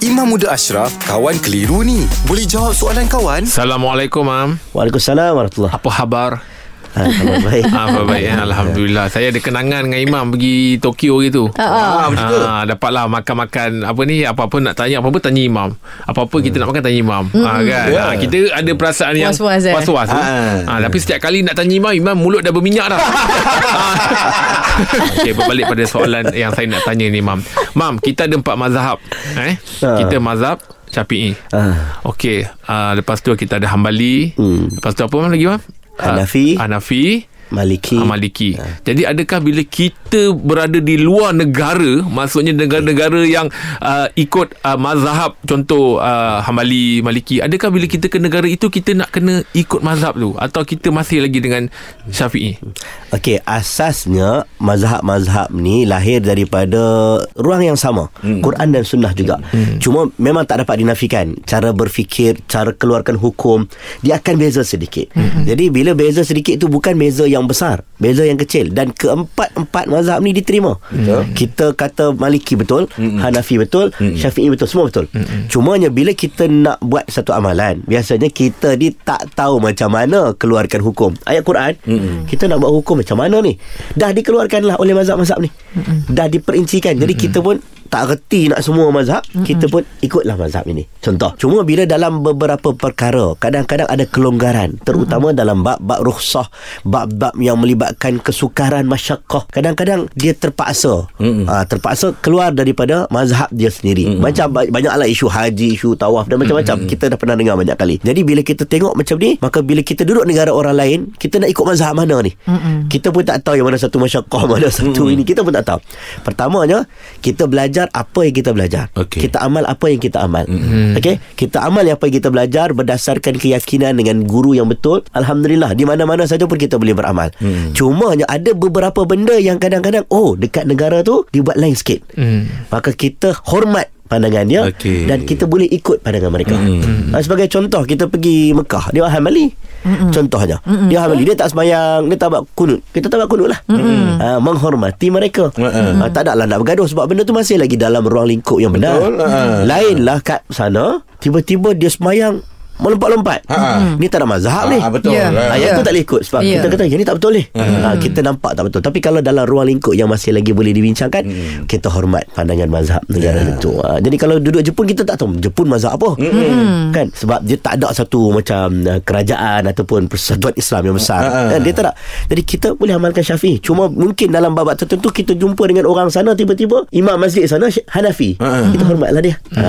Imam Muda Ashraf, kawan keliru ni. Boleh jawab soalan kawan? Assalamualaikum, Mam. Waalaikumsalam warahmatullahi Apa khabar? Ah, khabar baik. Ah, baik eh? Alhamdulillah. Saya ada kenangan dengan Imam pergi Tokyo gitu. Ah, Ah, dapatlah makan-makan apa ni apa-apa nak tanya apa-apa tanya Imam. Apa-apa kita nak makan tanya Imam. Ah, kan. Ah, kita ada perasaan yang Was-was, eh? was-was. Ah. Ah, tapi setiap kali nak tanya Imam, Imam mulut dah berminyak dah. Ah. Okey, berbalik pada soalan yang saya nak tanya ni Imam. Mam, kita ada empat mazhab. Eh? Ah. Kita mazhab Syafi'i. Ah, Okey, uh, lepas tu kita ada Hambali. Hmm. Lepas tu apa Mam, lagi Mam? Hanafi. Hanafi. Maliki. Ah, Maliki. Jadi adakah bila kita berada di luar negara, maksudnya negara-negara yang uh, ikut uh, mazhab contoh uh, Hambali, Maliki, adakah bila kita ke negara itu kita nak kena ikut mazhab tu atau kita masih lagi dengan Syafi'i? Okey, asasnya mazhab-mazhab ni lahir daripada ruang yang sama. Hmm. Quran dan sunnah juga. Hmm. Cuma memang tak dapat dinafikan. Cara berfikir, cara keluarkan hukum, dia akan beza sedikit. Hmm. Jadi bila beza sedikit itu bukan beza yang besar, beza yang kecil dan keempat-empat mazhab ni diterima. Hmm. Kita kata Maliki betul, hmm. Hanafi betul, hmm. Syafi'i betul, semua betul. Hmm. Cumanya bila kita nak buat satu amalan, biasanya kita ni tak tahu macam mana keluarkan hukum. Ayat Quran, hmm. kita nak buat hukum macam mana ni? Dah dikeluarkanlah oleh mazhab-mazhab ni. Hmm. Dah diperincikan. Jadi kita pun tak reti nak semua mazhab mm-hmm. kita pun ikutlah mazhab ini contoh cuma bila dalam beberapa perkara kadang-kadang ada kelonggaran terutama mm-hmm. dalam bab-bab rukhsah bab-bab yang melibatkan kesukaran masyakkah kadang-kadang dia terpaksa mm-hmm. ha, terpaksa keluar daripada mazhab dia sendiri mm-hmm. macam ba- banyaklah isu haji isu tawaf dan macam-macam mm-hmm. kita dah pernah dengar banyak kali jadi bila kita tengok macam ni maka bila kita duduk negara orang lain kita nak ikut mazhab mana ni mm-hmm. kita pun tak tahu yang mana satu masyakkah mana satu mm-hmm. ini kita pun tak tahu pertamanya kita belajar apa yang kita belajar. Okey. Kita amal apa yang kita amal. Mm-hmm. Okey? Kita amal apa yang kita belajar berdasarkan keyakinan dengan guru yang betul. Alhamdulillah di mana-mana saja pun kita boleh beramal. Mm. Cuma ada beberapa benda yang kadang-kadang oh dekat negara tu dibuat lain sikit. Mm. Maka kita hormat pandangan dia Okey. dan kita boleh ikut pandangan mereka. Mm. Sebagai contoh kita pergi Mekah, dia orang Hambali. Mm-mm. Contohnya. Mm-mm. Dia Hambali, dia tak sembahyang, dia tak buat kunut. Kita tak buat kunut lah. Ha, menghormati mereka. Mm-mm. Ha, tak ada lah nak bergaduh sebab benda tu masih lagi dalam ruang lingkup yang benar. Betul, ha. Lainlah kat sana, tiba-tiba dia sembahyang melompat-lompat. Ha. Ni tak ada mazhab ni. Ah, betul. Ya. Ah, Ha, yang Ya. tu tak boleh ikut sebab Ya. kita kata yang ni tak betul ni. Ha, kita nampak tak betul. Tapi kalau dalam ruang lingkup yang masih lagi boleh dibincangkan, kita hormat pandangan mazhab negara itu. Ha, jadi kalau duduk Jepun kita tak tahu Jepun mazhab apa. Kan sebab dia tak ada satu macam uh, kerajaan ataupun persatuan Islam yang besar. Ha, ha. Kan dia tak ada. Jadi kita boleh amalkan Syafi'i. Cuma mungkin dalam babak tertentu kita jumpa dengan orang sana tiba-tiba imam masjid sana Hanafi. Ha, ha. Kita hormatlah dia. Ha.